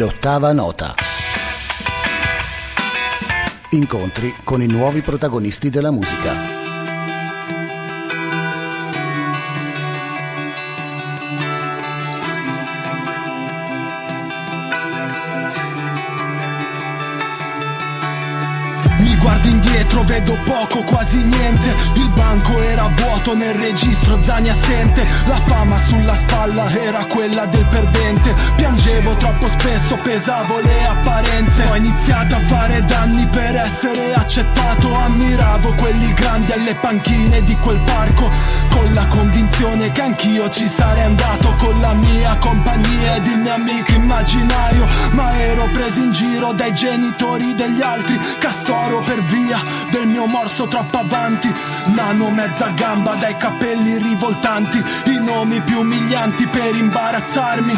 L'ottava nota. Incontri con i nuovi protagonisti della musica. indietro vedo poco, quasi niente Il banco era vuoto nel registro, Zani assente La fama sulla spalla era quella del perdente. Piangevo troppo spesso, pesavo le apparenze. Ho iniziato a fare danni per essere accettato. Ammiravo quelli grandi alle panchine di quel parco. Con la convinzione che anch'io ci sarei andato. Con la mia compagnia ed il mio amico immaginario. Ma ero preso in giro dai genitori degli altri. Castoro per via del mio morso troppo avanti Nano mezza gamba dai capelli rivoltanti I nomi più umilianti per imbarazzarmi.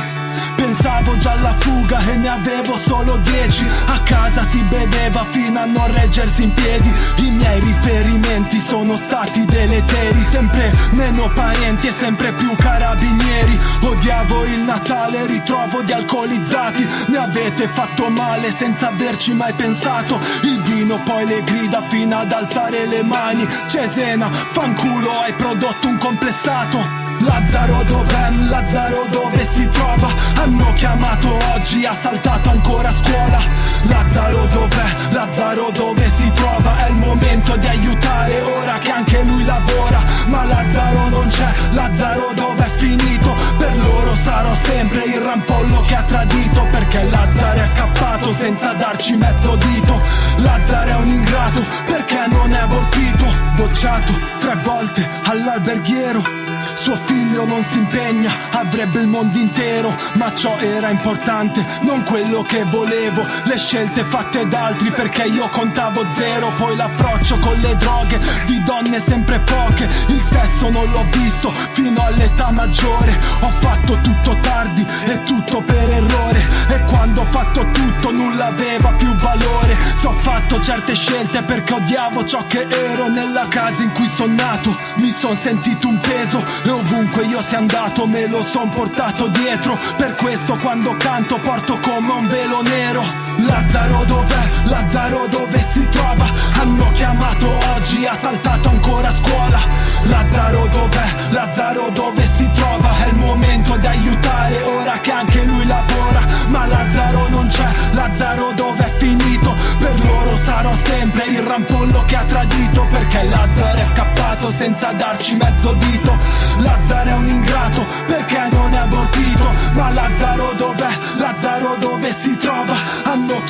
Pensavo già alla fuga e ne avevo solo dieci. A casa si beveva fino a non reggersi in piedi. I miei riferimenti sono stati deleteri Sempre meno parenti e sempre più carabinieri. Odiavo Natale, ritrovo di alcolizzati. Mi avete fatto male senza averci mai pensato. Il vino poi le grida fino ad alzare le mani. Cesena, fanculo, hai prodotto un complessato Lazzaro dov'è? Lazzaro dove si trova? Hanno chiamato oggi, ha saltato ancora a scuola Lazzaro dov'è? Lazzaro dove si trova? È il momento di aiutare ora che anche lui lavora Ma Lazzaro non c'è, Lazzaro dov'è finito? Per loro sarò sempre il rampollo che ha tradito Perché Lazzaro è scappato senza darci mezzo dito Lazzaro è un ingrato perché non è abortito Bocciato tre volte all'alberghiero suo figlio non si impegna, avrebbe il mondo intero, ma ciò era importante, non quello che volevo. Le scelte fatte da altri perché io contavo zero, poi l'approccio con le droghe, di donne sempre poche. Il sesso non l'ho visto fino all'età maggiore. Ho fatto tutto tardi e tutto per errore. E quando ho fatto tutto nulla aveva più valore. Se ho fatto certe scelte perché odiavo ciò che ero nella casa in cui sono nato. Mi son sentito un peso e ovunque io sia andato me lo son portato dietro Per questo quando canto porto come un velo nero Lazzaro dov'è? Lazzaro dove si trova? Hanno chiamato oggi, ha saltato ancora a scuola Lazzaro dov'è? Lazzaro dove si trova? È il momento di aiutare ora che anche lui lavora Ma Lazzaro non c'è, Lazzaro dov'è finito? Per loro sarò sempre il rampollo che ha tradito Perché Lazzaro è scappato senza darci mezzo dito Lazzaro è un ingrato perché non è abortito Ma Lazzaro dov'è? Lazzaro? Hanno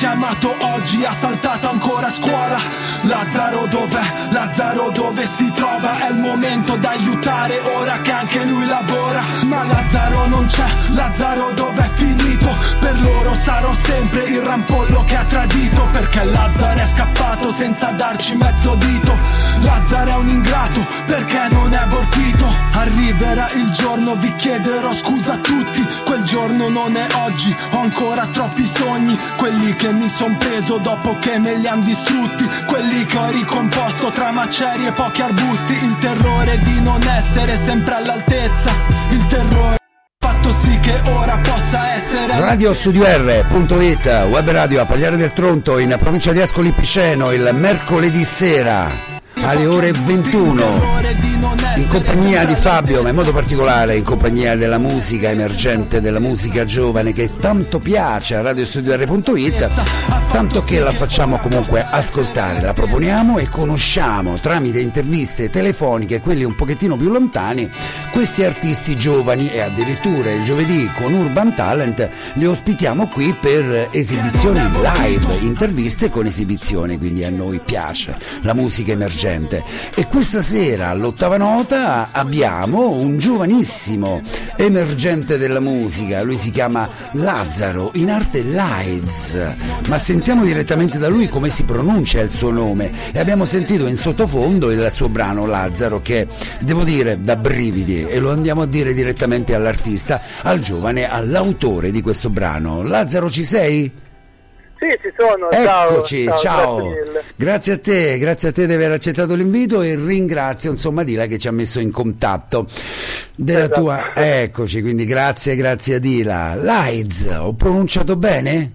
chiamato oggi, ha saltato ancora a scuola Lazzaro dov'è? Lazzaro dove si trova? È il momento d'aiutare ora che anche lui lavora Ma Lazzaro non c'è, Lazzaro dov'è finito? Per loro sarò sempre il rampollo che ha tradito Perché Lazzaro è scappato senza darci mezzo dito Lazzaro è un ingrato perché non è abortito Arriverà il giorno, vi chiederò scusa a tutti Quel giorno non è oggi, ho ancora troppi sogni Quelli che mi son preso dopo che me li han distrutti. Quelli che ho ricomposto tra macerie e pochi arbusti. Il terrore di non essere sempre all'altezza. Il terrore fatto sì che ora possa essere radiostudio.it web radio a Pagliare del Tronto in provincia di Ascoli Piceno il mercoledì sera alle ore 21 in compagnia di Fabio ma in modo particolare in compagnia della musica emergente della musica giovane che tanto piace a radiostudio.it tanto che la facciamo comunque ascoltare la proponiamo e conosciamo tramite interviste telefoniche quelli un pochettino più lontani questi artisti giovani e addirittura il giovedì con Urban Talent li ospitiamo qui per esibizioni live interviste con esibizioni quindi a noi piace la musica emergente gente. E questa sera all'ottava nota abbiamo un giovanissimo emergente della musica, lui si chiama Lazzaro, in arte Lides, ma sentiamo direttamente da lui come si pronuncia il suo nome e abbiamo sentito in sottofondo il suo brano Lazzaro che devo dire da brividi e lo andiamo a dire direttamente all'artista, al giovane, all'autore di questo brano. Lazzaro ci sei? Sì, ci sono. Eccoci, ciao. ciao. Grazie, grazie, a te, grazie a te di aver accettato l'invito e ringrazio insomma Dila che ci ha messo in contatto. della esatto. tua... Eccoci, quindi grazie, grazie Adila. L'AIDS, ho pronunciato bene?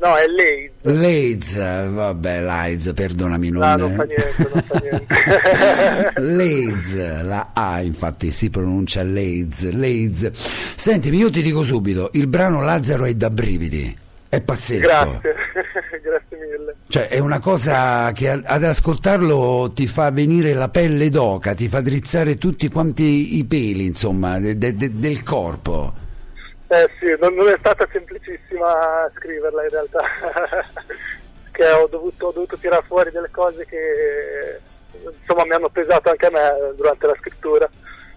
No, è l'AIDS. L'AIDS, vabbè, l'AIDS, perdonami. Non, no, non fa niente, non fa niente. L'AIDS, la A infatti si pronuncia l'AIDS, l'AIDS. Sentimi, io ti dico subito, il brano Lazzaro è da brividi, è pazzesco. Grazie, grazie mille. Cioè, è una cosa che ad ascoltarlo ti fa venire la pelle d'oca, ti fa drizzare tutti quanti i peli, insomma, de, de, de, del corpo. Eh sì, non, non, è stata semplicissima scriverla in realtà, che ho dovuto, ho dovuto tirare fuori delle cose che insomma mi hanno pesato anche a me durante la scrittura.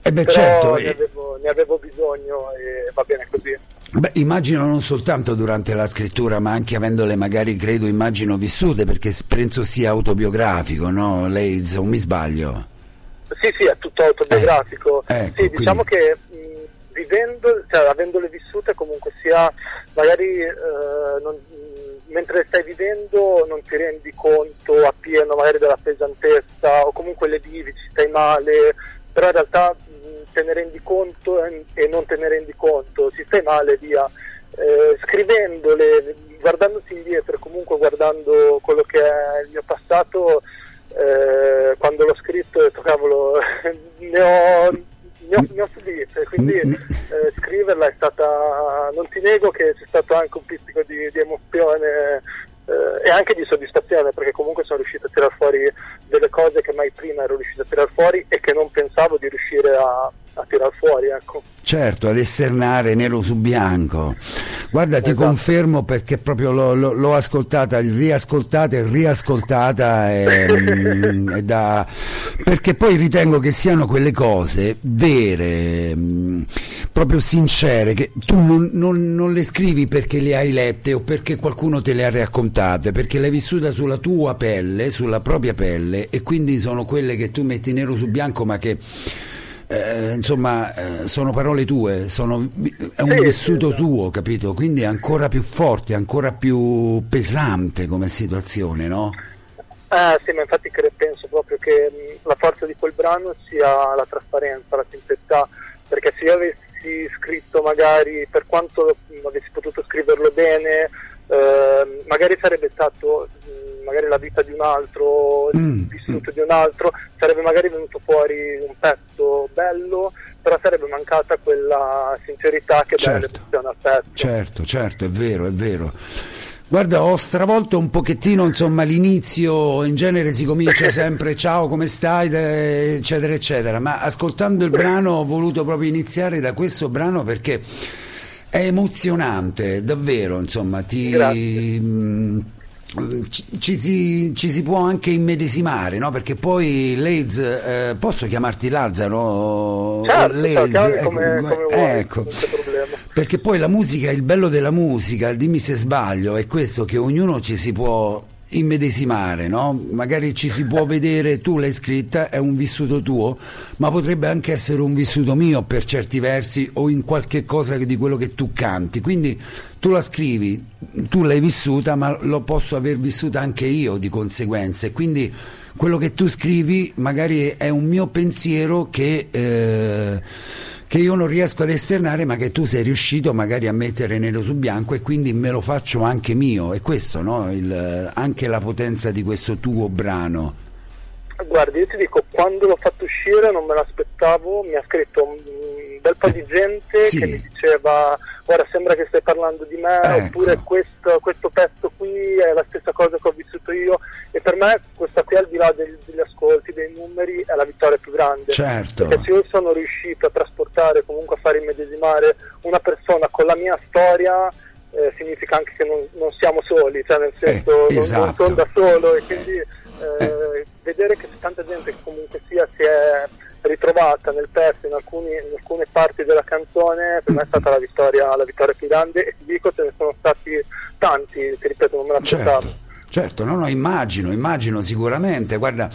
Eh beh, Però certo. Ne avevo, ne avevo bisogno e va bene così. Beh, immagino non soltanto durante la scrittura, ma anche avendole magari, credo, immagino vissute, perché penso sia autobiografico, no? Lei, o mi sbaglio? Sì, sì, è tutto autobiografico. Eh, ecco, sì, diciamo quindi... che vivendo, cioè avendole vissute comunque sia magari eh, non, mentre le stai vivendo non ti rendi conto appieno magari della pesantezza o comunque le vivi, ci stai male, però in realtà mh, te ne rendi conto e, e, non te ne rendi conto, ci stai male via. Eh, scrivendole, guardandosi indietro comunque guardando quello che è il mio passato, eh, quando l'ho scritto ho detto cavolo, ne ho ne ho, ne ho subite, quindi eh, scriverla è stata, non ti nego che c'è stato anche un pizzico di, di emozione eh, e anche di soddisfazione perché comunque sono riuscito a tirar fuori delle cose che mai prima ero riuscito a tirar fuori e che non pensavo di riuscire a, a tirar fuori. Ecco. Certo, ad esternare nero su bianco. Guarda, ti esatto. confermo perché proprio l'ho, l'ho, ascoltata, riascoltata e riascoltata e, mm, e da, perché poi ritengo che siano quelle cose vere, mm, proprio sincere, che tu non, non, non le scrivi perché le hai lette o perché qualcuno te le ha raccontate, perché le hai vissute sulla tua pelle, sulla propria pelle e quindi sono quelle che tu metti nero su bianco ma che eh, insomma, eh, sono parole tue, sono, è un sì, vissuto sì, tuo, capito? Quindi è ancora più forte, ancora più pesante come situazione, no? Eh, sì, ma infatti penso proprio che mh, la forza di quel brano sia la trasparenza, la semplicità, perché se io avessi scritto magari, per quanto avessi potuto scriverlo bene, eh, magari sarebbe stato magari la vita di un altro, il mm. vissuto di un altro, sarebbe magari venuto fuori un pezzo bello, però sarebbe mancata quella sincerità che certo. dà l'emozione al pezzo. Certo, certo, è vero, è vero. Guarda, ho stravolto un pochettino, insomma, l'inizio, in genere si comincia sempre ciao, come stai, eccetera, eccetera, ma ascoltando il brano ho voluto proprio iniziare da questo brano perché è emozionante, davvero, insomma, ti... Grazie ci, si, ci, si, può anche immedesimare, no? perché poi l'AIDS, eh, posso chiamarti Lazzaro? Certo, L'AIDS, ecco, come, come ecco. perché poi la musica, il bello della musica, dimmi se sbaglio, è questo che ognuno ci si può immedesimare, no? Magari ci si può vedere, tu l'hai scritta, è un vissuto tuo, ma potrebbe anche essere un vissuto mio per certi versi o in qualche cosa di quello che tu canti. Quindi tu la scrivi, tu l'hai vissuta, ma lo posso aver vissuta anche io di conseguenza. E quindi quello che tu scrivi magari è un mio pensiero che... Eh, che io non riesco ad esternare ma che tu sei riuscito magari a mettere nero su bianco e quindi me lo faccio anche mio è questo no? Il, anche la potenza di questo tuo brano guardi io ti dico quando l'ho fatto uscire non me l'aspettavo mi ha scritto bel po' di eh, gente sì. che mi diceva guarda sembra che stai parlando di me ecco. oppure questo, questo, pezzo qui è la stessa cosa che ho vissuto io e per me questa qui al di là degli, degli ascolti, dei numeri è la vittoria più grande certo. perché se io sono riuscito a trasportare comunque a far immedesimare una persona con la mia storia eh, significa anche che non, non, siamo soli cioè nel senso eh, esatto. non, non, sono da solo e quindi eh, eh. vedere che c'è tanta gente che comunque sia si è ritrovata nel pezzo in, alcuni, in, alcune parti della canzone per me è stata la vittoria, la vittoria più grande e ti dico ce ne sono stati tanti, ti ripeto non me l'aspettavo. Certo. Certo, no, no, immagino, immagino sicuramente, guarda,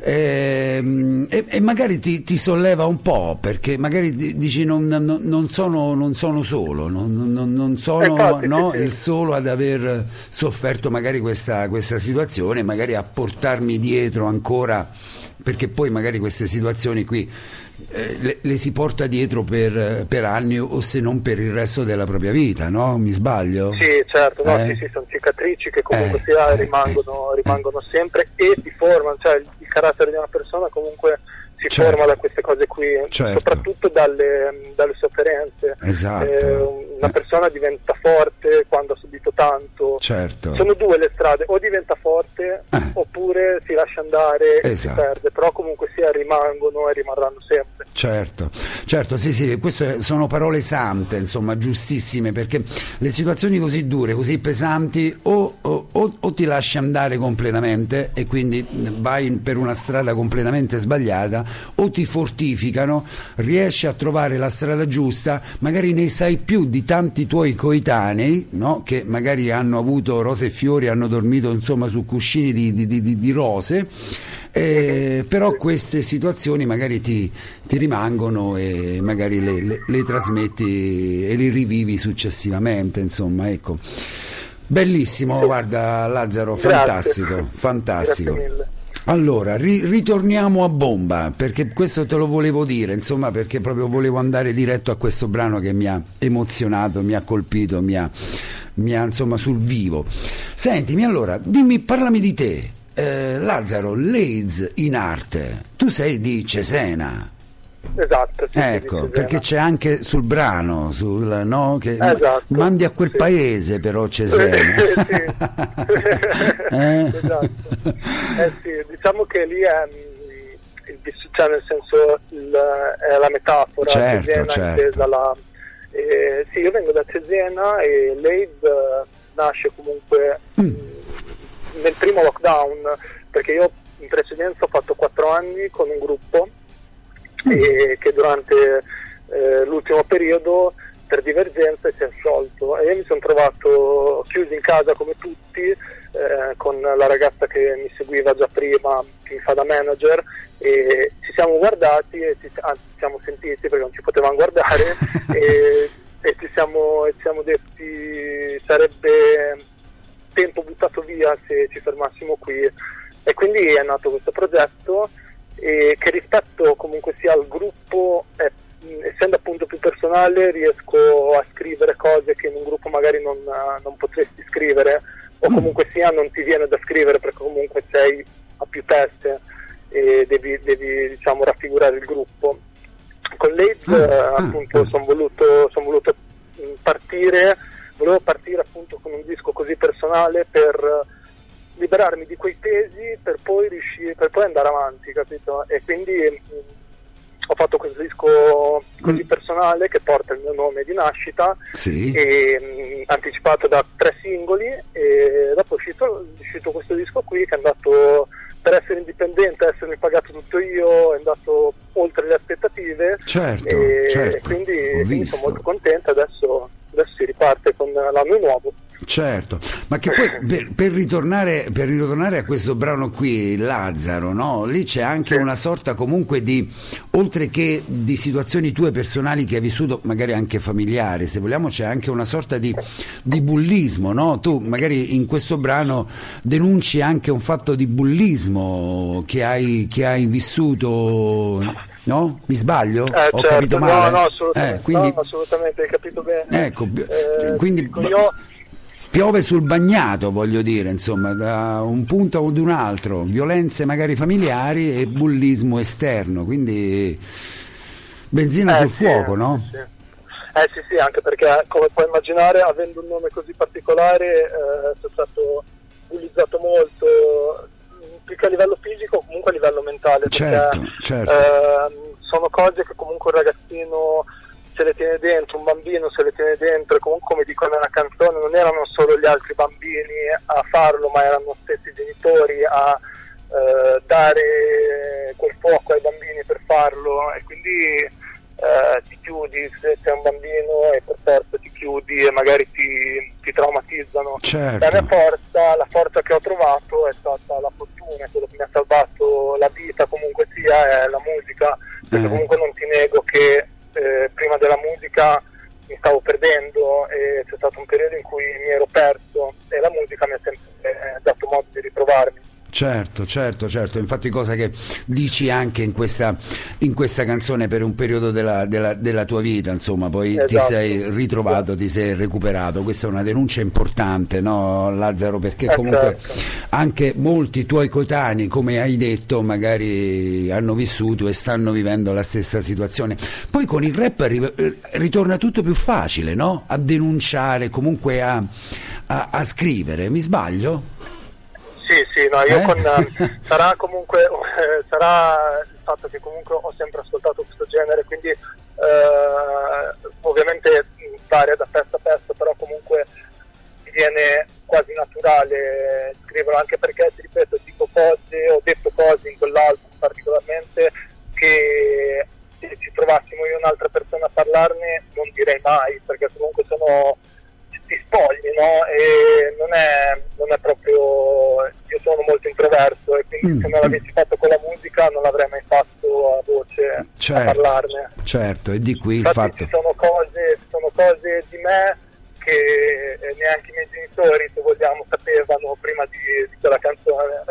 e, e, magari ti, ti, solleva un po', perché magari dici non, non, non, sono, non sono, solo, non, non sono infatti, no, sì, sì. il solo ad aver sofferto magari questa, questa situazione, magari a portarmi dietro ancora perché poi magari queste situazioni qui eh, le, le, si porta dietro per, per, anni o se non per il resto della propria vita, no? Mi sbaglio? Sì, certo, no, eh? sì, sì, sono cicatrici che comunque eh, sia, eh, rimangono, rimangono sempre e ti formano, cioè il, carattere di una persona comunque si certo. forma da queste cose qui, certo. soprattutto dalle, dalle sofferenze. Esatto. Eh, una persona diventa forte quando ha subito tanto. Certo. Sono due le strade, o diventa forte eh. oppure si lascia andare esatto. e si esatto. perde, però comunque sia rimangono e rimarranno sempre. Certo, certo, sì, sì, queste sono parole sante, insomma, giustissime, perché le situazioni così dure, così pesanti, o, o, o, ti lasci andare completamente e quindi vai per una strada completamente sbagliata, o ti fortificano, riesci a trovare la strada giusta, magari ne sai più di tanti tuoi coetanei no? che magari hanno avuto rose e fiori, hanno dormito insomma su cuscini di, di, di, di rose. Eh, però queste situazioni magari ti, ti rimangono e magari le, le, le, trasmetti e le rivivi successivamente, insomma, ecco. Bellissimo, guarda Lazzaro, Grazie. fantastico, fantastico. Allora, ri- ritorniamo a bomba, perché questo te lo volevo dire, insomma, perché proprio volevo andare diretto a questo brano che mi ha emozionato, mi ha colpito, mi ha, mi ha insomma sul vivo. Sentimi, allora, dimmi, parlami di te. Eh, Lazzaro, l'AIDS in arte, tu sei di Cesena. Esatto. Sì, ecco, perché c'è anche sul brano, sul, no, che esatto, mandi a quel sì. paese però Cesena. eh? esatto. Eh sì, diciamo che lì è mm, il cioè nel senso il, è la metafora certo, Cesena certo. La, eh, sì, io vengo da Cesena e l'AID eh, nasce comunque. Nel primo lockdown, perché io in precedenza ho fatto quattro anni con un gruppo e che durante eh, l'ultimo periodo per divergenza si è sciolto. E io mi sono trovato chiuso in casa come tutti eh, con la ragazza che mi seguiva già prima, che mi fa da manager e ci siamo guardati e ci, anzi ci siamo sentiti perché non ci potevamo guardare e, e ci, siamo, ci siamo detti sarebbe tempo buttato via se ci fermassimo qui e quindi è nato questo progetto e che rispetto comunque sia al gruppo, eh, essendo appunto più personale, riesco a scrivere cose che in un gruppo magari non, non potresti scrivere o mm. comunque sia non ti viene da scrivere perché comunque sei a più teste e devi, devi diciamo, raffigurare il gruppo. Con l'AIDS mm. eh, appunto sono voluto, son voluto partire, volevo partire appunto con un disco così personale per liberarmi di quei pesi per poi riuscire, per poi andare avanti, capito? E quindi mm, ho fatto questo disco così mm. personale che porta il mio nome di nascita, sì. e, mm, anticipato da tre singoli e dopo è uscito, è uscito questo disco qui che è andato per essere indipendente, essermi pagato tutto io, è andato oltre le aspettative certo, e, certo. quindi, quindi sono molto contento, adesso, adesso si riparte con l'anno nuovo. Certo, ma che poi per, per, ritornare, per, ritornare, a questo brano qui, Lazzaro, no? lì c'è anche una sorta comunque di, oltre che di situazioni tue personali che hai vissuto, magari anche familiari, se vogliamo c'è anche una sorta di, di bullismo, no? tu magari in questo brano denunci anche un fatto di bullismo che hai, che hai vissuto no? Mi sbaglio? Eh, Ho certo. capito male? No, no, assolutamente, eh, quindi... no, assolutamente hai capito bene. Ecco, eh, quindi... Io piove sul bagnato, voglio dire, insomma, da un punto ad un altro, violenze magari familiari e bullismo esterno, quindi benzina eh, sul sì, fuoco, no? Sì. Eh sì, sì, anche perché come puoi immaginare, avendo un nome così particolare, eh, sono stato bullizzato molto, più che a livello fisico, comunque a livello mentale. Certo, perché, certo. Eh, sono cose che comunque un ragazzino se le tiene dentro, un bambino se le tiene dentro e comunque come dico nella canzone non erano solo gli altri bambini a farlo ma erano stessi genitori a eh, dare quel fuoco ai bambini per farlo e quindi eh, ti chiudi se sei un bambino e per forza ti chiudi e magari ti, ti traumatizzano. Certo. La mia forza, la forza che ho trovato è stata la fortuna, quello che mi ha salvato la vita comunque sia è la musica, perché eh. comunque non ti nego che eh, prima della musica mi stavo perdendo e c'è stato un periodo in cui mi ero perso e la musica mi ha sempre eh, dato modo di ritrovarmi. Certo, certo, certo, infatti cosa che dici anche in questa, in questa canzone per un periodo della, della, della tua vita, insomma, poi esatto. ti sei ritrovato, ti sei recuperato, questa è una denuncia importante, no Lazzaro, perché eh, comunque certo. anche molti tuoi coetanei, come hai detto, magari hanno vissuto e stanno vivendo la stessa situazione. Poi con il rap ritorna tutto più facile, no? A denunciare, comunque a, a, a scrivere, mi sbaglio? Sì, sì, no, io eh? con, sarà comunque, eh, sarà il fatto che comunque ho sempre ascoltato questo genere, quindi eh, ovviamente varia da pezzo a pezzo, però comunque mi viene quasi naturale scriverlo, anche perché, ti ripeto, dico cose, ho detto cose in quell'album particolarmente che se ci trovassimo io un'altra persona a parlarne non direi mai, perché comunque sono ti spogli, no? E non è, non è, proprio. Io sono molto introverso e quindi mm. se non l'avessi fatto con la musica non l'avrei mai fatto a voce certo, a parlarne. Certo, e di qui il Infatti fatto. Ci sono cose, sono cose di me che neanche i miei genitori, se vogliamo, sapevano prima di, di quella canzone.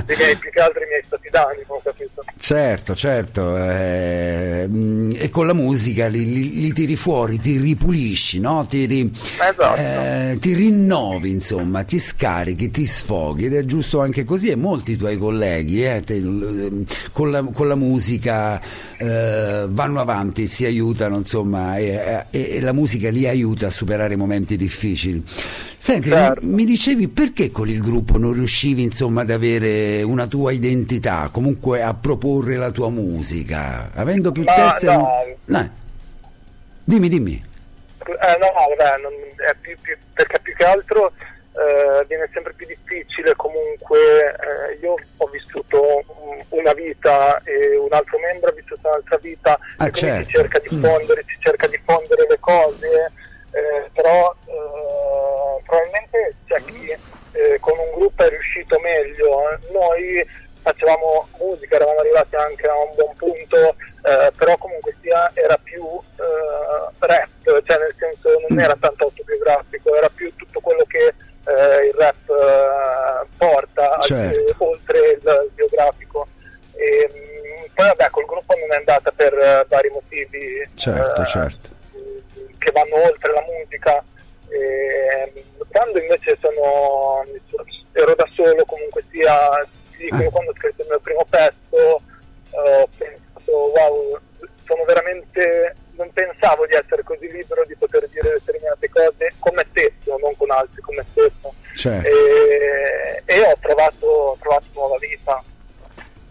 I miei, più che altro i miei stati d'animo, capito? Certo, certo. Eh, e con la musica li, li, li, tiri fuori, ti ripulisci, no? ti, ri, esatto. eh, ti rinnovi, insomma, ti scarichi, ti sfoghi ed è giusto anche così. E molti tuoi colleghi eh, te, con, la, con, la, musica eh, vanno avanti, si aiutano, insomma, e, e, e la musica li aiuta aiuta a superare momenti difficili. Senti, certo. mi, mi, dicevi perché con il gruppo non riuscivi insomma ad avere una tua identità, comunque a proporre la tua musica, avendo più Ma, teste... No. No. Dimmi, dimmi. Eh, no, vabbè, non, più, più, perché più che altro eh, viene sempre più difficile comunque, eh, io ho vissuto una vita e un altro membro ha vissuto un'altra vita ah, e certo. si cerca di mm. fondere, mm. si cerca di fondere le cose eh, però eh, probabilmente c'è chi eh, con un gruppo è riuscito meglio. Noi facevamo musica, eravamo arrivati anche a un buon punto, eh, però comunque sia era più eh, rap, cioè nel senso non era tanto autobiografico, era più tutto quello che eh, il rap porta certo. oltre il biografico. E, mm, poi vabbè col gruppo non è andata per vari motivi. Certo, certo che vanno oltre la musica. E, quando invece sono, ero da solo, comunque sia, dico, ah. quando ho scritto il mio primo pezzo, ho pensato, wow, sono veramente, non pensavo di essere così libero di poter dire determinate cose con me stesso, non con altri, con me stesso. Certo. E, e ho trovato, ho trovato nuova vita.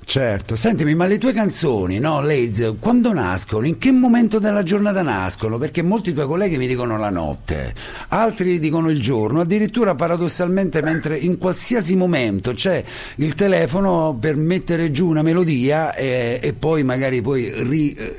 Certo, sentimi, ma le tue canzoni, no, Leiz, quando nascono? In che momento della giornata nascono? Perché molti tuoi colleghi mi dicono la notte, altri dicono il giorno, addirittura paradossalmente mentre in qualsiasi momento c'è il telefono per mettere giù una melodia e, e poi magari poi ri, eh,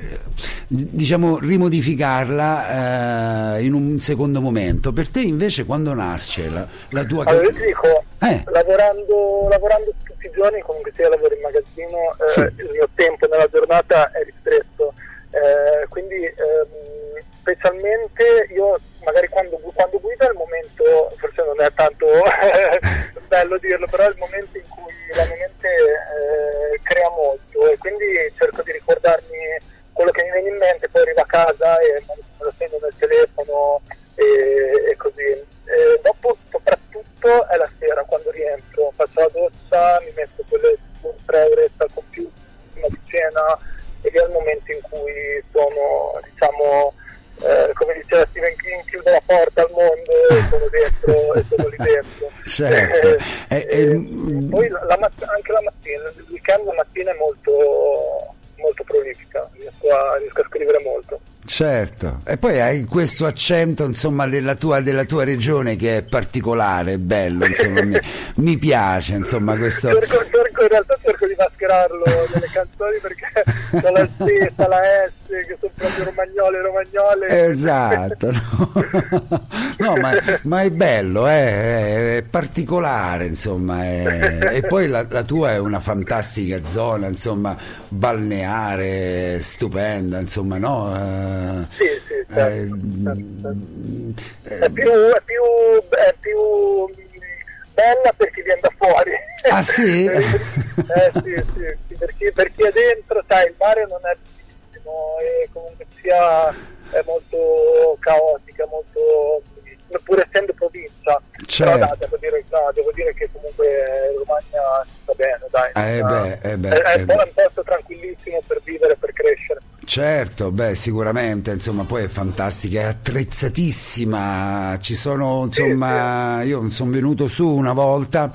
diciamo rimodificarla eh, in un secondo momento. Per te invece quando nasce la, la tua... Allora, dico, eh. lavorando, lavorando tutti i giorni, comunque sia lavoro in magazzino, eh, sì. il mio tempo nella giornata è ristretto. Eh, quindi ehm, specialmente io magari quando, quando guido è il momento, forse non è tanto bello dirlo, però è il momento in cui la mia mente eh, crea molto e quindi cerco di ricordarmi quello che mi viene in mente, poi arrivo a casa e me lo segno nel telefono e, e così. E dopo soprattutto è la sera quando rientro, faccio la doccia, mi metto quelle tre ore al computer di cena e lì è il momento in cui sono, diciamo, eh, come diceva Stephen King, chiudo la porta al mondo e sono dentro e sono lì dentro. Certo. Eh, eh, poi la, la, anche la mattina, il weekend la mattina è molto, molto prolifica, riesco a, riesco a scrivere molto. Certo, e poi hai questo accento insomma della tua, della tua regione che è particolare, bello, insomma, mi, mi, piace insomma questo... Cerco, cerco, in realtà cerco di mascherarlo nelle canzoni perché c'è la C, c'è la S, che sono proprio romagnole, romagnole. Esatto, no, no ma, ma, è bello, è, è particolare insomma, è, e poi la, la tua è una fantastica zona, insomma, balneare, stupenda, insomma, no? Sì, sì, certo, eh, certo. È, più, è, più, è più bella per chi viene da fuori. Ah sì? eh sì, sì, sì per, chi, per, chi, è dentro, sai, il mare non è bellissimo e comunque sia è molto caotica, molto pur essendo provincia, certo. però no, devo, dire, no, devo dire che comunque Romagna sta bene, dai. Eh beh, eh beh, è, eh è, un posto tranquillissimo per vivere, per crescere. Certo, beh, sicuramente, insomma, poi è fantastica, è attrezzatissima. Ci sono, insomma, io sono venuto su una volta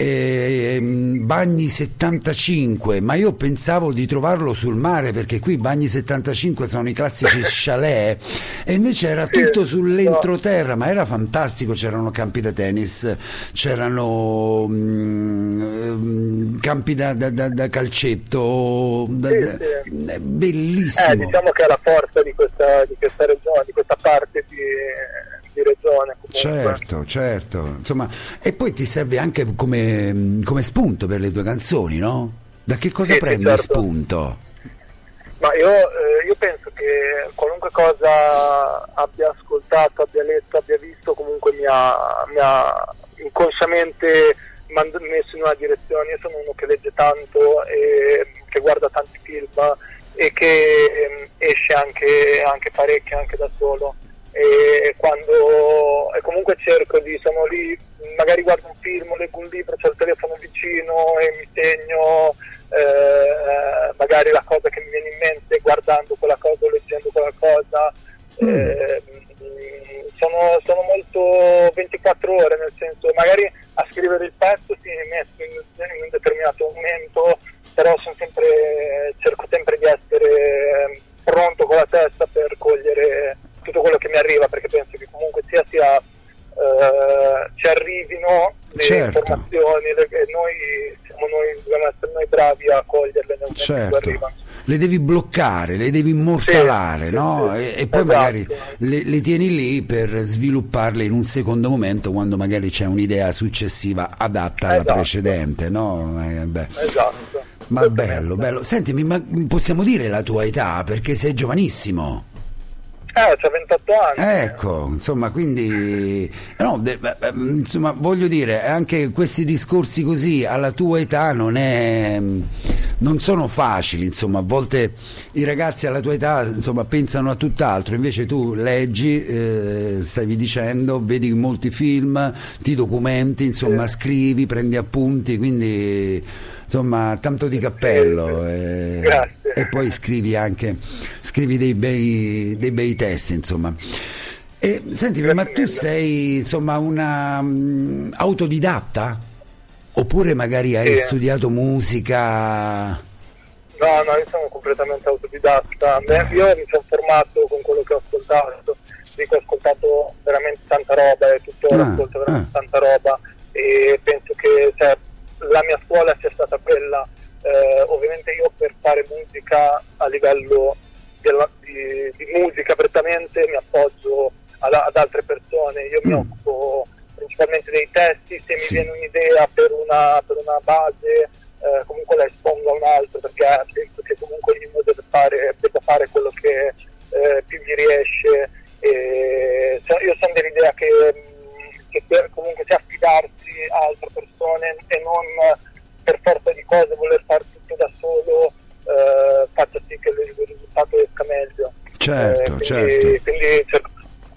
eh, Bagni 75, ma io pensavo di trovarlo sul mare perché qui Bagni 75 sono i classici chalet e invece era tutto sull'entroterra, ma era fantastico, c'erano campi da tennis, c'erano um, campi da, da, da, da calcetto, sì. bellissimo. Eh, diciamo che è la forza di questa, di questa regione, di questa parte di di regione. Comunque. Certo, certo. Insomma, e poi ti serve anche come, come, spunto per le tue canzoni, no? Da che cosa sì, prendi certo. spunto? Ma io, eh, io, penso che qualunque cosa abbia ascoltato, abbia letto, abbia visto, comunque mi ha, mi ha inconsciamente mand- messo in una direzione. Io sono uno che legge tanto e che guarda tanti film e che eh, esce anche, anche parecchio, anche da solo e quando e comunque cerco di sono lì magari guardo un film leggo un libro c'ho il telefono vicino e mi segno eh, magari la cosa che mi viene in mente guardando quella cosa o leggendo quella cosa mm. eh, sono, sono, molto 24 ore nel senso magari a scrivere il pezzo si metto in, in, un determinato momento però sempre, cerco sempre di essere pronto con la testa per cogliere tutto quello che mi arriva perché penso che comunque sia sia eh, ci arrivino le certo. informazioni e noi siamo noi, dobbiamo essere noi bravi a coglierle nel momento certo. in cui arrivano le devi bloccare, le devi immortalare, sì, no? Sì, sì. E, e, poi esatto. magari le, le, tieni lì per svilupparle in un secondo momento quando magari c'è un'idea successiva adatta alla esatto. precedente, no? Eh, esatto. Ma bello, bello. Sentimi, ma possiamo dire la tua età perché sei giovanissimo. Eh, c'ha 28 anni. Ecco, insomma, quindi no, de, insomma, voglio dire, anche questi discorsi così alla tua età non è non sono facili, insomma, a volte i ragazzi alla tua età insomma, pensano a tutt'altro, invece tu leggi, eh, stavi dicendo, vedi molti film, ti documenti, insomma, sì. scrivi, prendi appunti, quindi insomma tanto di cappello e, e poi scrivi anche scrivi dei bei, dei bei testi insomma. E, senti ma tu sei insomma una um, autodidatta? Oppure magari hai sì. studiato musica? No no io sono completamente autodidatta. Eh. io mi sono formato con quello che ho ascoltato. Dico ho ascoltato veramente tanta roba e tuttora ah, ascolto veramente ah. tanta roba. E penso che cioè, la mia scuola sia stata quella. Eh, ovviamente io per fare musica a livello della, di, di, musica prettamente mi appoggio ad, ad altre persone, io mm. mi occupo principalmente dei testi, se sì. mi viene un'idea per una, per una base eh, comunque la espongo a un altro perché penso che comunque ognuno deve fare, deve fare quello che eh, più gli riesce. E, cioè, io sono dell'idea che, che per, comunque sia affidarsi a altre persone e non per forza di cose voler fare tutto da solo eh, faccia sì che il risultato esca meglio. Certo, eh, quindi, certo. Quindi, cioè,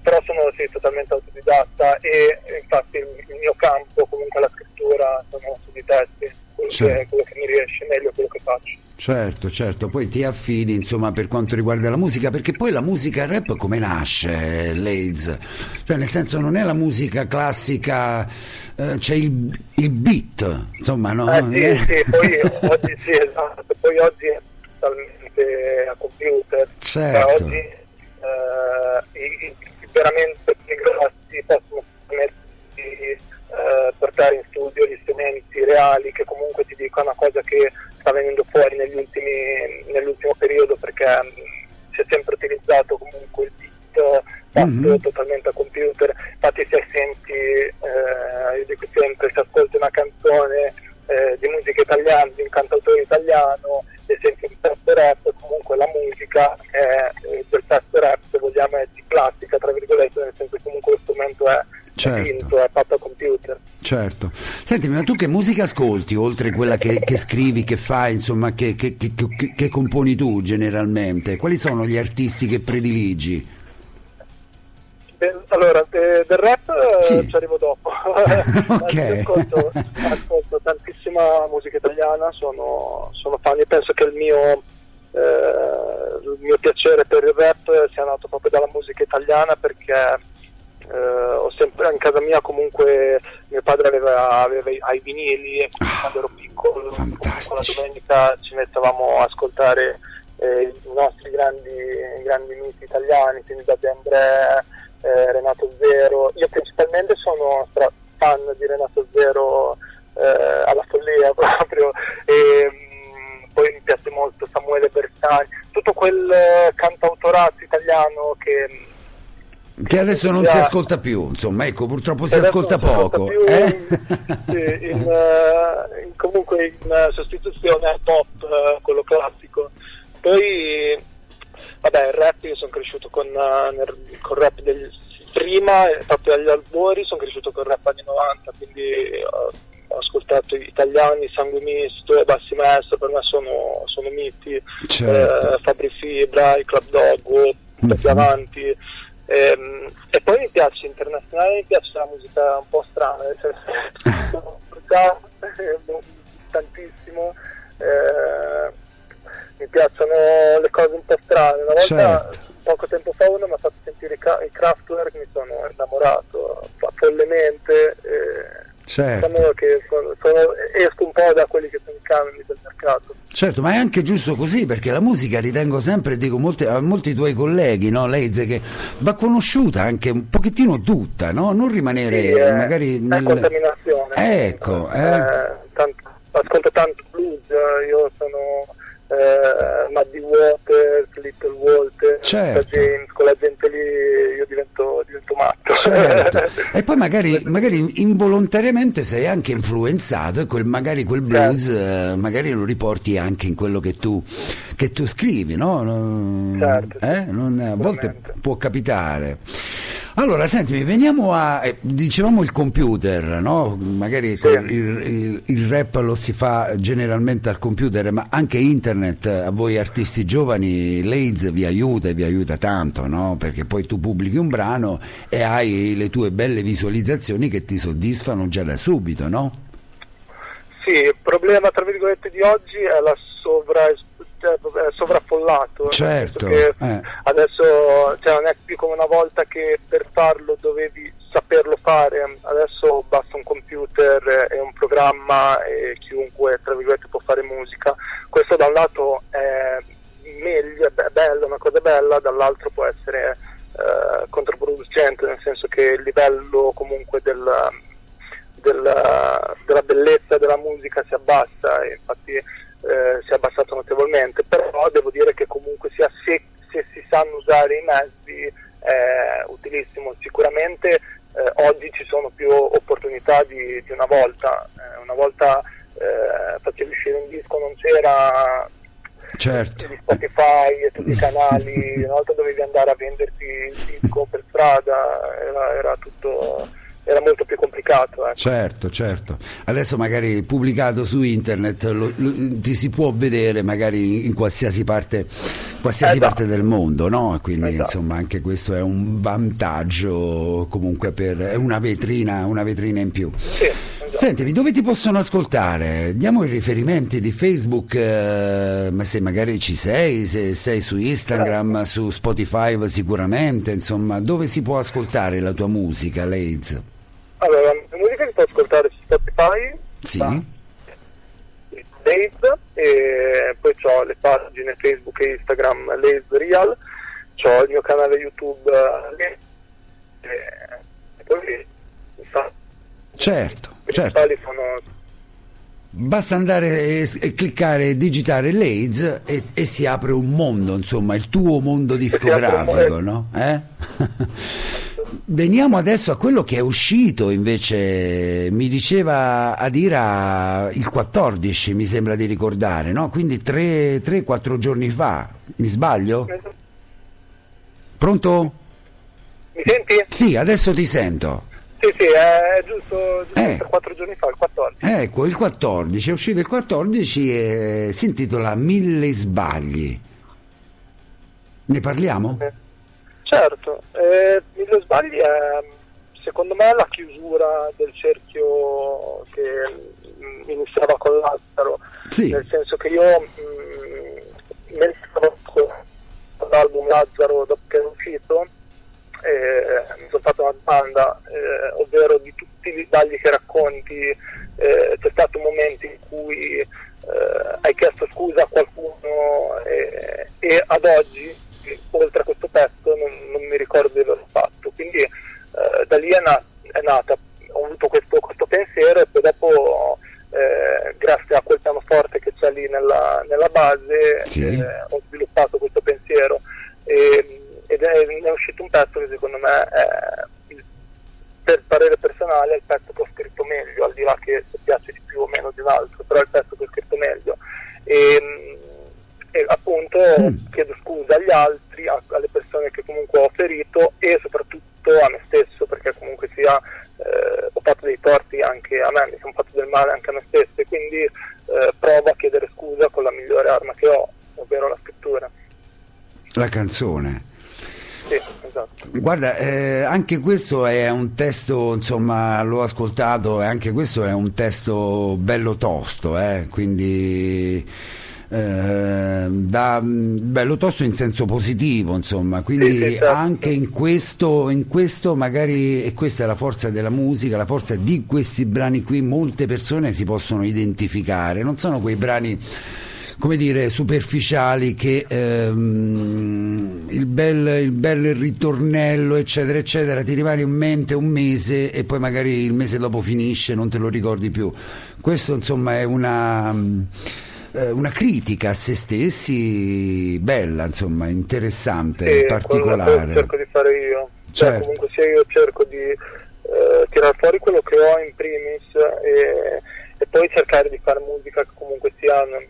però sono sì, totalmente autodidatta e infatti il, mio campo comunque la scrittura sono su di testi, quello, certo. che, quello che mi riesce meglio, quello che faccio. Certo, certo, poi ti affidi insomma per quanto riguarda la musica, perché poi la musica rap come nasce, l'AIDS? Cioè nel senso non è la musica classica, eh, c'è il, il, beat, insomma no? Eh, sì, sì, poi oggi sì, esatto, poi oggi è totalmente a computer, certo. oggi eh, i, i, veramente i grossi possono permettersi di eh, portare in studio gli strumenti reali che comunque ti dicono una cosa che sta venendo fuori negli ultimi, nell'ultimo periodo perché mm, si è sempre utilizzato comunque il beat fatto mm-hmm. totalmente a computer, infatti se senti, eh, io dico sempre, se ascolti una canzone eh, di musica italiana, di un cantautore italiano e senti un testo rap, comunque la musica è, eh, del testo rap, se vogliamo, è di plastica, tra virgolette, nel senso che comunque lo strumento è certo. è finto, è fatto a computer. Certo. Senti, ma tu che musica ascolti, oltre quella che, che scrivi, che fai, insomma, che, che, che, componi tu generalmente? Quali sono gli artisti che prediligi? allora, eh, del rap sì. ci arrivo dopo. ok. ascolto, ascolto, tantissima musica italiana, sono, sono fan e penso che il mio eh, il mio piacere per il rap sia nato proprio dalla musica italiana perché eh, ho sempre in casa mia comunque mio padre aveva, aveva i vinili e ah, quando ero piccolo fantastico. la domenica ci mettevamo a ascoltare eh, i nostri grandi, grandi miti italiani quindi da De André, eh, Renato Zero. Io principalmente sono fan di Renato Zero eh, alla follia proprio. E, poi mi piace molto Samuele Bersani, tutto quel eh, italiano che che adesso non si ascolta più, insomma, ecco, purtroppo si ascolta poco. Più, eh? sì, in, uh, in, comunque in sostituzione al pop, uh, quello classico. Poi, vabbè, il rap, io sono cresciuto con, nel, con il rap del, prima, proprio agli albori, sono cresciuto con il rap anni 90, quindi ho ascoltato italiani, Sangue Misto e Bassi Maestro, per me sono, sono miti, certo. eh, Fabri Fibra, i Club Dog, mm-hmm. più avanti. Ehm, internazionale, mi piace la musica un po' strana, nel senso, tantissimo. Eh, mi piacciono le cose un po' strane. Una volta, certo. poco tempo fa, uno mi ha fatto sentire i Kraftwerk, mi sono innamorato follemente. Eh, Certo. Diciamo che sono, sono, esco un po' da quelli che sono i canoni del mercato. Certo, ma è anche giusto così perché la musica ritengo sempre, dico molti, a molti tuoi colleghi, no, Leize, che va conosciuta anche un pochettino tutta, no? non rimanere sì, eh, magari nel... contaminazione. Ecco, eh. Eh, tanto, ascolto tanto blues, io sono eh, Muddy Waters, Little Walter, certo. James, con la gente lì io divento, divento matto. Certo. e poi magari, magari, involontariamente sei anche influenzato e quel, magari quel blues certo. eh, magari lo riporti anche in quello che tu, che tu scrivi, no? Certo, eh? non, a volte può capitare. Allora, sentimi, veniamo a. Eh, dicevamo il computer, no? Magari sì. il, il, il, rap lo si fa generalmente al computer, ma anche internet a voi artisti giovani, l'AIDS vi aiuta e vi aiuta tanto, no? Perché poi tu pubblichi un brano e hai le tue belle visualizzazioni che ti soddisfano già da subito, no? Sì, il problema tra virgolette di oggi è la sovraesposizione cioè, sovraffollato. Certo. Eh. Adesso cioè, non è più come una volta che per farlo dovevi saperlo fare, adesso basta un computer e un programma e chiunque tra virgolette può fare musica. Questo da un lato è meglio, è bello, una cosa bella, dall'altro può essere eh, controproducente, nel senso che il livello comunque del, del, della bellezza della musica si abbassa infatti eh, si è abbassato notevolmente, però devo dire che comunque sia se, se si sanno usare i mezzi è utilissimo. Sicuramente eh, oggi ci sono più opportunità di, di una volta, eh, una volta eh, facevi uscire un disco, non c'era certo. Spotify e tutti i canali, una volta dovevi andare a venderti il disco per strada, era, era tutto era molto più complicato. Ecco. Certo, certo. Adesso magari pubblicato su internet lo, lo, ti si può vedere magari in qualsiasi parte, qualsiasi esatto. parte del mondo, no? Quindi esatto. insomma anche questo è un vantaggio comunque per è una vetrina, una vetrina in più. Sì, esatto. Sentimi, dove ti possono ascoltare? Diamo i riferimenti di Facebook, eh, ma se magari ci sei, se sei su Instagram, su Spotify sicuramente, insomma, dove si può ascoltare la tua musica, Leiz? Allora, la musica si può ascoltare su Spotify. Sì. Laze, e poi ho le pagine Facebook e Instagram Laze Real, ho il mio canale YouTube Laze, e poi certo, certo. sono Basta andare e, cliccare digitare l'AIDS e, e, si apre un mondo, insomma, il tuo mondo discografico, no? Eh? Veniamo adesso a quello che è uscito invece, mi diceva Adira il 14, mi sembra di ricordare, no? Quindi 3-4 giorni fa, mi sbaglio? Pronto? Mi senti? Sì, adesso ti sento. Sì, sì, è giusto, giusto eh. quattro giorni fa, il 14. Ecco, il 14, è uscito il 14 e si intitola Mille sbagli. Ne parliamo? Eh. Certo, eh, Mille sbagli è secondo me la chiusura del cerchio che iniziava con Lazzaro, sì. nel senso che io mh, nel l'album Lazzaro dopo che è uscito eh, mi sono fatto una domanda, eh, ovvero di tutti i sbagli che racconti, eh, c'è stato un momento in cui eh, hai chiesto scusa a qualcuno e, e ad oggi, oltre a questo pezzo, non, non mi ricordo di averlo fatto. Quindi eh, da lì è, na- è, nata, ho avuto questo, questo pensiero e poi dopo eh, grazie a quel pianoforte che c'è lì nella, nella base sì. eh, ho sviluppato questo pensiero e, ed è, è uscito un pezzo che secondo me è, per parere personale è il pezzo che ho scritto meglio al di là che se piace di più o meno di un altro però è il pezzo che ho scritto meglio e, e appunto mm. chiedo scusa agli altri a, alle persone che comunque ho ferito e soprattutto a me stesso perché comunque sia eh, ho fatto dei torti anche a me, mi sono fatto del male anche a me stesso e quindi eh, provo a chiedere scusa con la migliore arma che ho, ovvero la scrittura. La canzone. Sì, esatto. Guarda, eh, anche questo è un testo, insomma, l'ho ascoltato e anche questo è un testo bello tosto, eh, quindi eh, da bello tosto in senso positivo, insomma, quindi sì, certo. anche in questo, in questo magari, e questa è la forza della musica, la forza di questi brani qui, molte persone si possono identificare, non sono quei brani come dire, superficiali che ehm, il, bel, il bel ritornello, eccetera, eccetera, ti rimane in mente un mese e poi magari il mese dopo finisce, non te lo ricordi più. Questo, insomma, è una eh, una critica a se stessi bella, insomma, interessante, sì, particolare. cerco di fare io. Cioè, certo. Comunque sia io cerco di eh, tirare fuori quello che ho in primis e, e, poi cercare di fare musica che comunque sia non,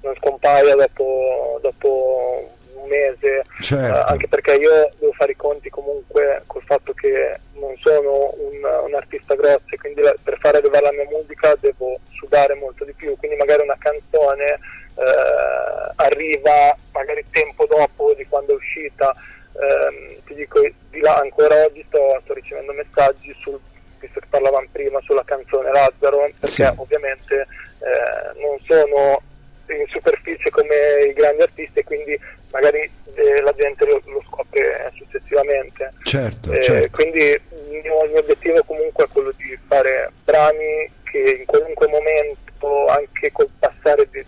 non scompaia dopo, dopo un mese, certo. uh, anche perché io devo fare i conti comunque col fatto che non sono un, un artista grosso e quindi la, per fare arrivare la mia musica devo sudare molto di più, quindi magari una canzone uh, arriva magari tempo dopo di quando è uscita, um, ti dico di là ancora oggi sto, sto ricevendo messaggi sul visto che parlavamo prima sulla canzone Lazzaro, perché sì. ovviamente eh, non sono in superficie come i grandi artisti e quindi magari eh, la gente lo, lo, scopre successivamente. Certo, eh, certo. Quindi il mio, il mio, obiettivo comunque è quello di fare brani che in qualunque momento, anche col passare di,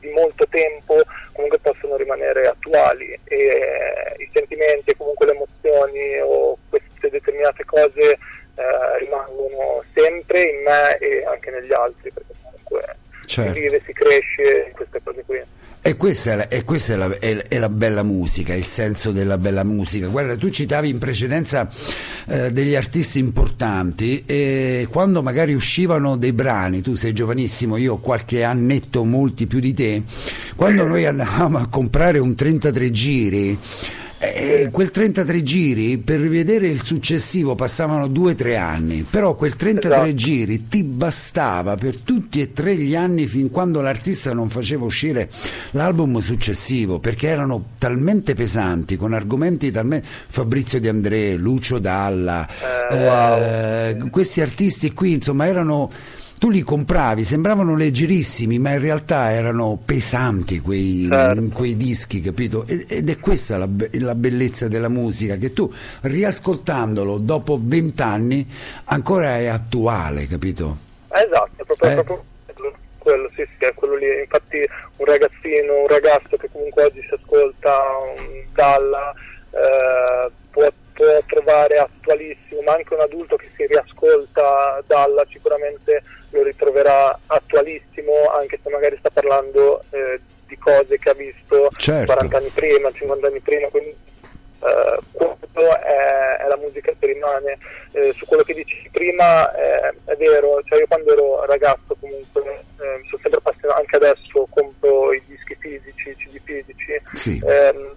di molto tempo, comunque possono rimanere attuali e eh, i sentimenti e comunque le emozioni o queste determinate cose sempre in me e anche negli altri perché comunque certo. si vive, si cresce in queste cose qui. E questa, è la, e questa è, la, è, è la, bella musica, il senso della bella musica. Guarda, tu citavi in precedenza eh, degli artisti importanti e quando magari uscivano dei brani, tu sei giovanissimo, io ho qualche annetto molti più di te, quando noi andavamo a comprare un 33 giri eh, quel 33 giri per rivedere il successivo passavano 2-3 anni, però quel 33 esatto. giri ti bastava per tutti e tre gli anni fin quando l'artista non faceva uscire l'album successivo, perché erano talmente pesanti, con argomenti talmente... Fabrizio De André, Lucio Dalla, eh, wow. eh, questi artisti qui insomma erano tu li compravi, sembravano leggerissimi, ma in realtà erano pesanti quei, certo. quei dischi, capito? Ed è questa la, la, bellezza della musica, che tu riascoltandolo dopo vent'anni ancora è attuale, capito? Esatto, è proprio, eh? proprio quello, sì, sì, è quello lì. Infatti un ragazzino, un ragazzo che comunque oggi si ascolta Dalla eh, può trovare attualissimo, ma anche un adulto che si riascolta dalla sicuramente lo ritroverà attualissimo, anche se magari sta parlando eh, di cose che ha visto certo. 40 anni prima, 50 anni prima, quindi eh, questo è, è, la musica che rimane. Eh, su quello che dici prima eh, è vero, cioè io quando ero ragazzo comunque eh, mi sono sempre appassionato, anche adesso compro i dischi fisici, i CD fisici. Sì. Ehm,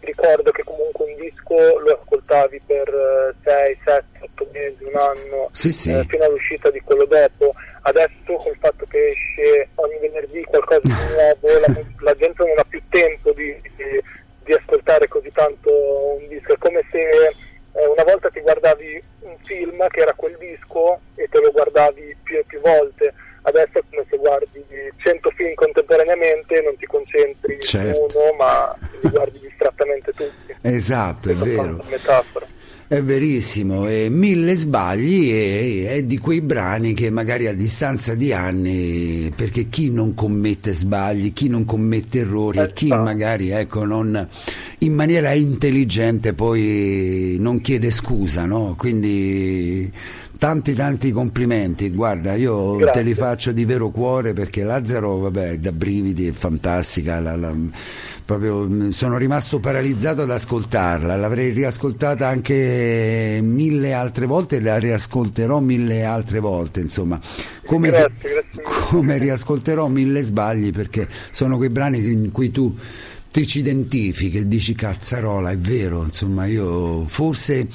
ricordo che comunque un disco lo ascoltavo ascoltavi per 6, 7, 8 mesi, un anno, sì, sì. Eh, fino all'uscita di quello dopo. Adesso col fatto che esce ogni venerdì qualcosa di nuovo, la, la gente non ha più tempo di, di, di, ascoltare così tanto un disco. È come se eh, una volta ti guardavi un film che era quel disco e te lo guardavi più e più volte adesso è come se guardi 100 film contemporaneamente non ti concentri certo. su uno ma li guardi distrattamente tutti esatto è vero metafora è verissimo, e mille sbagli e è di quei brani che magari a distanza di anni, perché chi non commette sbagli, chi non commette errori, eh, chi magari ecco, non, in maniera intelligente poi non chiede scusa, no? Quindi tanti tanti complimenti, guarda io Grazie. te li faccio di vero cuore perché Lazzaro vabbè da brividi è fantastica, la, la, proprio sono rimasto paralizzato ad ascoltarla, l'avrei riascoltata anche mille altre volte e la riascolterò mille altre volte, insomma, come, grazie, se, grazie. come riascolterò mille sbagli perché sono quei brani in cui tu ti ci identifichi e dici cazzarola, è vero, insomma, io forse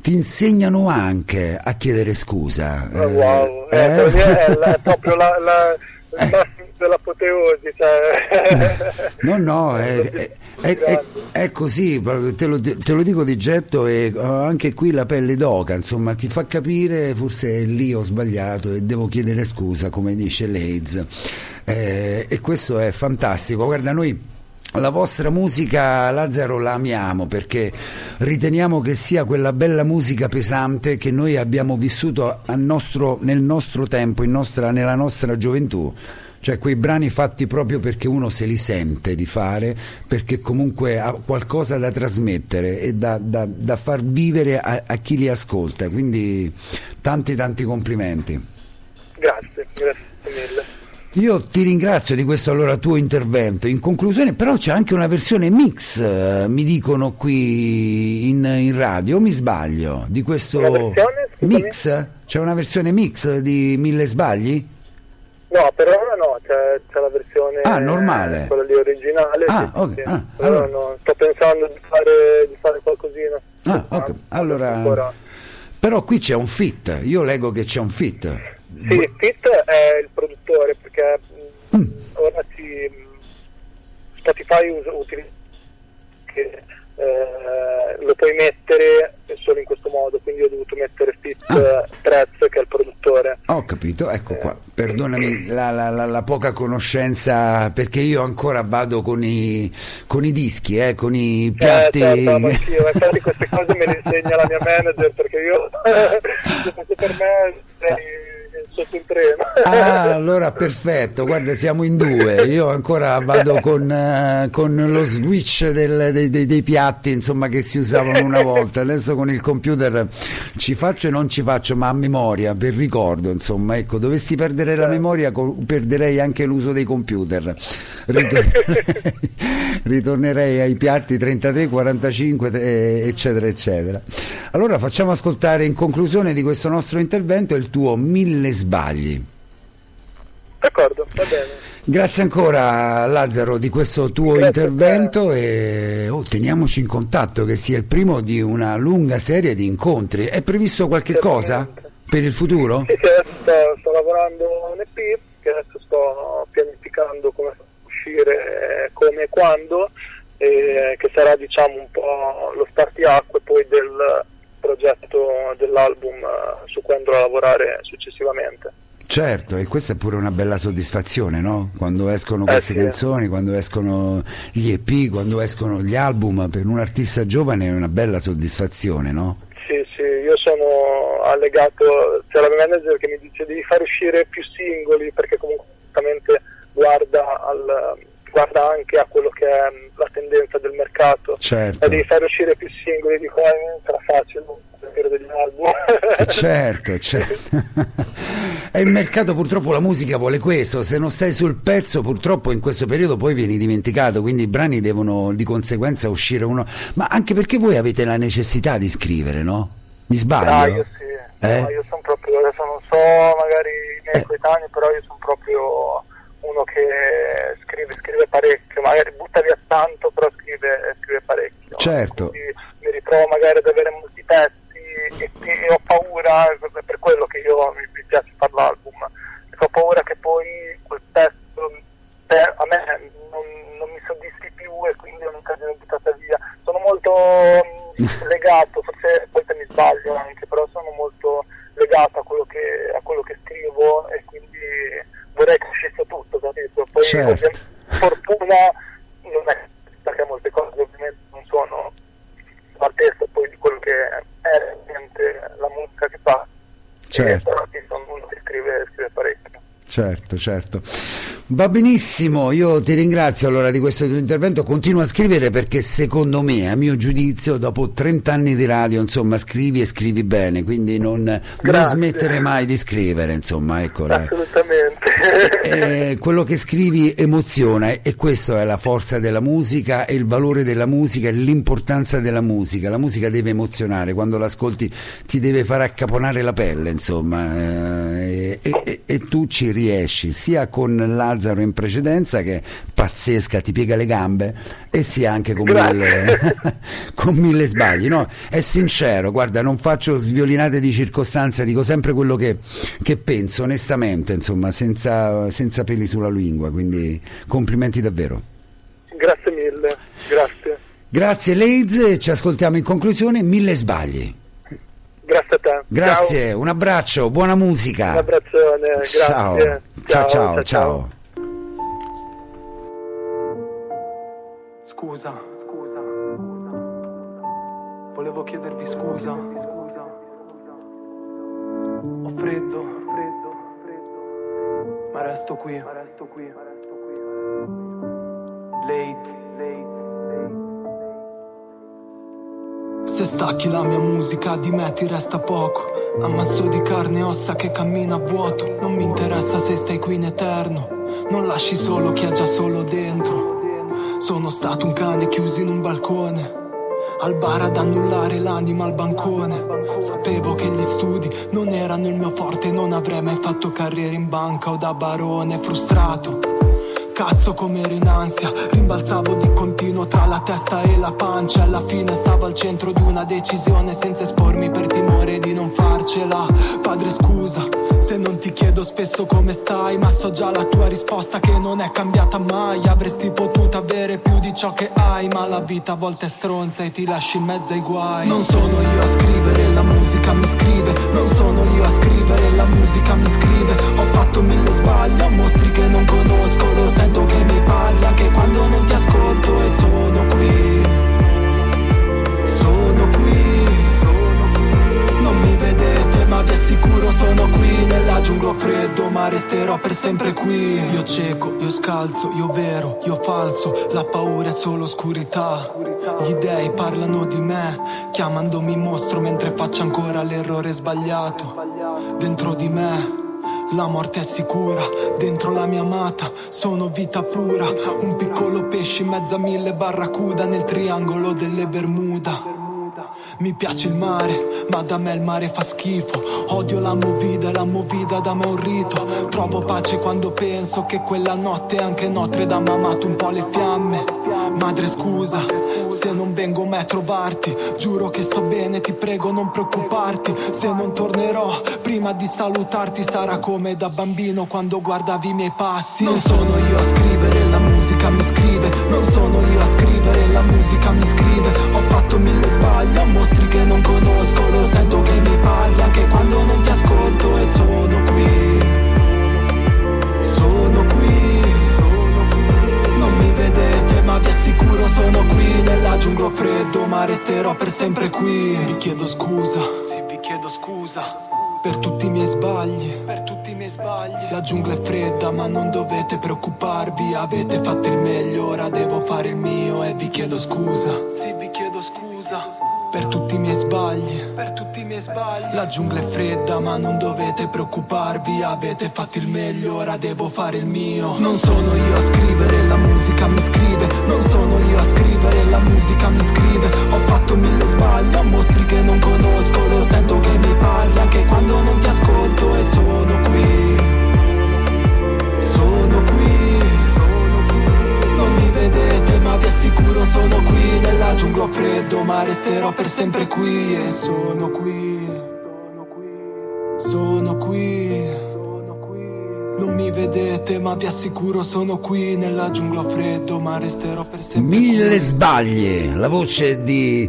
ti insegnano anche a chiedere scusa. Oh, wow, eh? Eh, è, è, proprio la, la, massimo dell'apoteosi. Cioè. No, no, è, è, è così, te lo, te lo, dico di getto e anche qui la pelle d'oca, insomma, ti fa capire forse lì ho sbagliato e devo chiedere scusa, come dice Leiz. Eh, e questo è fantastico. Guarda, noi la vostra musica, Lazzaro, la amiamo perché riteniamo che sia quella bella musica pesante che noi abbiamo vissuto nostro, nel nostro tempo, nostra, nella nostra gioventù. Cioè quei brani fatti proprio perché uno se li sente di fare, perché comunque ha qualcosa da trasmettere e da, da, da far vivere a, a chi li ascolta. Quindi tanti tanti complimenti. Grazie, grazie mille. Io ti ringrazio di questo allora tuo intervento. In conclusione, però c'è anche una versione mix, eh, mi dicono qui in, in radio, mi sbaglio, di questo mix? C'è una versione mix di Mille Sbagli? No, per ora no, c'è, c'è la versione ah, normale. quella lì originale. Ah, sì, okay. sì. Ah, allora. no, sto pensando di fare, di fare qualcosina. Ah, ok. Allora, però qui c'è un fit, io leggo che c'è un fit. Sì, Fit è il produttore perché mm. ora si, Spotify usa, utilizza eh, lo puoi mettere solo in questo modo, quindi ho dovuto mettere Fit ah. Prez che è il produttore. Ho capito, ecco qua, eh. perdonami la, la, la, la, poca conoscenza perché io ancora vado con i, con i dischi, eh, con i eh, piatti. Eh, certo, anch'io, infatti queste cose me le insegna la mia manager perché io, per me... Sei, sotto il treno. Ah, allora perfetto, guarda, siamo in due. Io ancora vado con, uh, con lo switch del, dei, dei, dei, piatti, insomma, che si usavano una volta. Adesso con il computer ci faccio e non ci faccio, ma a memoria, per ricordo, insomma, ecco, dovessi perdere la memoria, perderei anche l'uso dei computer. Ritornerei, ritornerei ai piatti 33, 45, eccetera, eccetera. Allora facciamo ascoltare in conclusione di questo nostro intervento il tuo mille sbagli. D'accordo, va bene. Grazie ancora Lazzaro di questo tuo Grazie intervento e oh, teniamoci in contatto che sia il primo di una lunga serie di incontri. È previsto qualche cosa per il futuro? Sì, sì sto, sto, lavorando un EP che adesso sto pianificando come uscire, come e quando, e che sarà diciamo un po' lo spartiacque poi del progetto dell'album eh, su cui andrò a lavorare successivamente. Certo, e questa è pure una bella soddisfazione, no? Quando escono eh, queste eh sì. canzoni, quando escono gli EP, quando escono gli album, per un artista giovane è una bella soddisfazione, no? Sì, sì, io sono allegato, c'è la mia manager che mi dice devi far uscire più singoli perché comunque guarda, al, guarda anche a quello che è la tendenza del mercato. Certo. E devi far uscire più singoli, dico, eh, sarà facile degli album. Eh, certo, certo. e il mercato purtroppo la musica vuole questo, se non stai sul pezzo purtroppo in questo periodo poi vieni dimenticato, quindi i brani devono di conseguenza uscire uno... Ma anche perché voi avete la necessità di scrivere, no? Mi sbaglio? Ah, io sì. Eh? No, io sono proprio, adesso non so magari i miei eh. coetanei, però io sono proprio uno che scrive, scrive parecchio, magari butta via tanto, però scrive, scrive parecchio. Certo. Quindi mi ritrovo magari ad avere molti pezzi e, e ho paura, è per quello che io mi, mi piace fare l'album, ho paura che poi quel pezzo per, a me non, non, mi soddisfi più e quindi è un'occasione buttata via. Sono molto legato, forse poi te mi sbaglio anche, però sono molto legato a quello che, a quello che scrivo e quindi vorrei che uscisse tutto, capito? Poi certo. fortuna non è perché molte cose ovviamente non sono all'altezza poi di quello che è la musica che fa. Certo. Sono uno che scrive, scrive parecchio. Certo, certo. Va benissimo, io ti ringrazio allora di questo tuo intervento, continua a scrivere perché secondo me, a mio giudizio, dopo 30 anni di radio, insomma, scrivi e scrivi bene, quindi non, non smettere mai di scrivere, insomma, ecco. Assolutamente. Eh, quello che scrivi emoziona e questa è la forza della musica e il valore della musica e l'importanza della musica. La musica deve emozionare, quando l'ascolti ti deve far accaponare la pelle, insomma, eh, e, e, e tu ci riesci sia con la Lazzaro in precedenza che è pazzesca, ti piega le gambe e sia anche con mille, con mille, sbagli. No, è sincero, guarda, non faccio sviolinate di circostanza, dico sempre quello che, che penso onestamente, insomma, senza, senza peli sulla lingua, quindi complimenti davvero. Grazie mille, grazie. Grazie Leiz, ci ascoltiamo in conclusione, mille sbagli. Grazie a te. Grazie, ciao. un abbraccio, buona musica. Un abbraccione, grazie. Ciao, ciao, ciao. ciao. ciao. Scusa, scusa, volevo chiedervi scusa. Ho freddo, ma resto qui, ma resto qui, ma resto qui. Late, late, late. Se stacchi la mia musica di me ti resta poco Ammasso di carne e ossa che cammina a vuoto Non mi interessa se stai qui in eterno Non lasci solo chi è già solo dentro sono stato un cane chiuso in un balcone. Al bar ad annullare l'anima al bancone. Sapevo che gli studi non erano il mio forte, non avrei mai fatto carriera in banca o da barone frustrato. Cazzo come ero in ansia, rimbalzavo di continuo tra la testa e la pancia. Alla fine stavo al centro di una decisione senza espormi per timore di non farcela. Padre scusa, se non ti chiedo spesso come stai, ma so già la tua risposta che non è cambiata mai. Avresti potuto avere più di ciò che hai, ma la vita a volte è stronza e ti lasci in mezzo ai guai. Non sono io a scrivere, la musica mi scrive. Non sono io a scrivere, la musica mi scrive. Ho fatto mille sbagli, ho mostri che non conosco, lo sento che mi parli anche quando non ti ascolto e sono qui. Assicuro sono qui Nella giungla freddo ma resterò per sempre qui Io cieco, io scalzo, io vero, io falso La paura è solo oscurità Gli dei parlano di me Chiamandomi mostro mentre faccio ancora l'errore sbagliato Dentro di me la morte è sicura, dentro la mia amata, sono vita pura. Un piccolo pesce in mezzo a mille barracuda nel triangolo delle Bermuda. Mi piace il mare, ma da me il mare fa schifo. Odio la movida, la movida da me un rito. Trovo pace quando penso che quella notte anche Notre Dame ha amato un po' le fiamme. Madre scusa, se non vengo mai a trovarti, giuro che sto bene, ti prego non preoccuparti. Se non tornerò, prima di salutarti sarà come da bambino quando guardavi i miei passi. Non sono io a scrivere, la musica mi scrive. Non sono io a scrivere, la musica mi scrive. Ho fatto mille sbagli, amore mostri che non conosco Lo sento che mi parli anche quando non ti ascolto E sono qui. Sono qui. Non mi vedete ma vi assicuro sono qui. Nella giungla freddo ma resterò per sempre qui. Vi chiedo scusa. Sì vi chiedo scusa. Per tutti i miei sbagli, per tutti i miei sbagli. La giungla è fredda, ma non dovete preoccuparvi. Avete fatto il meglio, ora devo fare il mio e vi chiedo scusa. Sì, vi chiedo scusa per tutti i miei sbagli. Per tutti i miei sbagli. La giungla è fredda, ma non dovete preoccuparvi. Avete fatto il meglio, ora devo fare il mio. Non sono io a scrivere, la musica mi scrive. Non sono io a scrivere, la musica mi scrive. Ho fatto mille sbagli, ho mostri che non conosco. Lo sento che mi parli anche quando non ti ascolto e sono qui. Sono qui. Non mi vedete, ma vi assicuro sono qui nella giungla freddo, mare resterò per sempre qui e sono qui. Sono qui. Non mi vedete, ma vi assicuro sono qui nella giungla freddo, ma resterò per sempre. Mille qui. sbagli, la voce di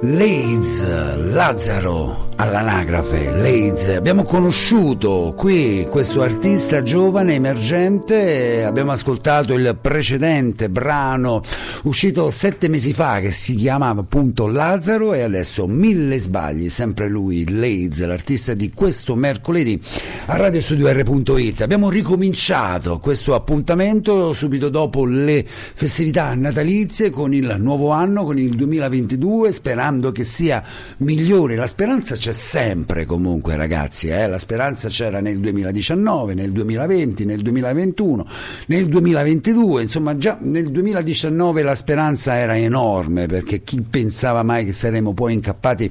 Leiz Lazzaro all'anagrafe Leiz. Abbiamo conosciuto qui questo artista giovane, emergente, abbiamo ascoltato il precedente brano uscito sette mesi fa che si chiamava appunto Lazzaro e adesso Mille Sbagli, sempre lui, Leiz, l'artista di questo mercoledì a radiostudio.it. Abbiamo ricominciato questo appuntamento subito dopo le festività natalizie con il nuovo anno, con il 2022, sperando che sia migliore. La speranza c'è c'è sempre comunque ragazzi, eh? la speranza c'era nel 2019, nel 2020, nel 2021, nel 2022, insomma già nel 2019 la speranza era enorme perché chi pensava mai che saremmo poi incappati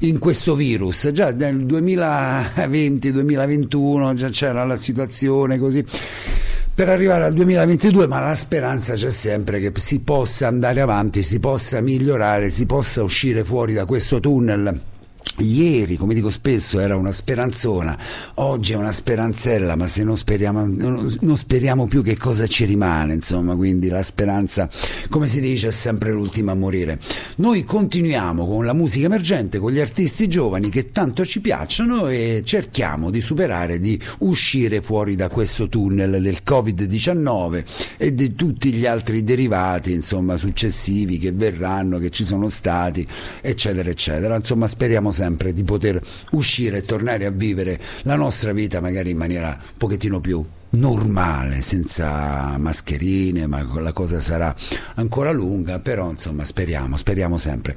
in questo virus, già nel 2020-2021 già c'era la situazione così per arrivare al 2022, ma la speranza c'è sempre che si possa andare avanti, si possa migliorare, si possa uscire fuori da questo tunnel Ieri, come dico spesso, era una speranzona, oggi è una speranzella, ma se non speriamo, non speriamo più che cosa ci rimane, insomma, quindi la speranza, come si dice, è sempre l'ultima a morire. Noi continuiamo con la musica emergente, con gli artisti giovani che tanto ci piacciono e cerchiamo di superare, di uscire fuori da questo tunnel del Covid-19 e di tutti gli altri derivati, insomma, successivi che verranno, che ci sono stati, eccetera, eccetera. Insomma, speriamo sempre di poter uscire e tornare a vivere la nostra vita magari in maniera un pochettino più normale, senza mascherine, ma la cosa sarà ancora lunga, però insomma speriamo, speriamo sempre.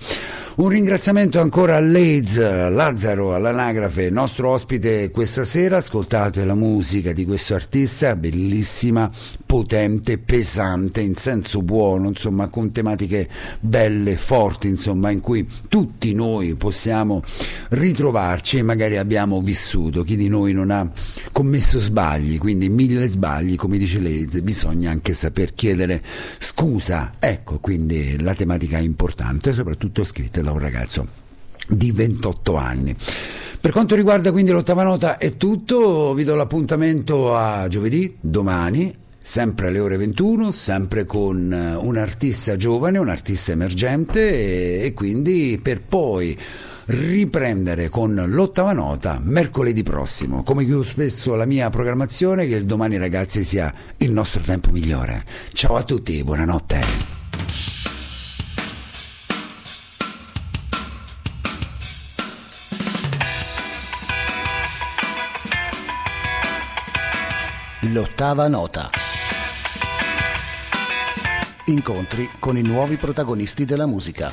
Un ringraziamento ancora a Leiz Lazzaro all'anagrafe, nostro ospite questa sera, ascoltate la musica di questo artista, bellissima, potente, pesante, in senso buono, insomma con tematiche belle, forti, insomma in cui tutti noi possiamo ritrovarci e magari abbiamo vissuto, chi di noi non ha commesso sbagli, quindi mille sbagli, come dice Leiz, bisogna anche saper chiedere scusa. Ecco, quindi la tematica è importante, soprattutto scritta da un ragazzo di 28 anni. Per quanto riguarda quindi l'ottava nota è tutto, vi do l'appuntamento a giovedì, domani, sempre alle ore 21, sempre con eh, un artista giovane, un artista emergente e, e quindi per poi riprendere con l'ottava nota mercoledì prossimo. Come chiudo spesso la mia programmazione, che il domani ragazzi sia il nostro tempo migliore. Ciao a tutti, buonanotte. L'ottava nota. Incontri con i nuovi protagonisti della musica.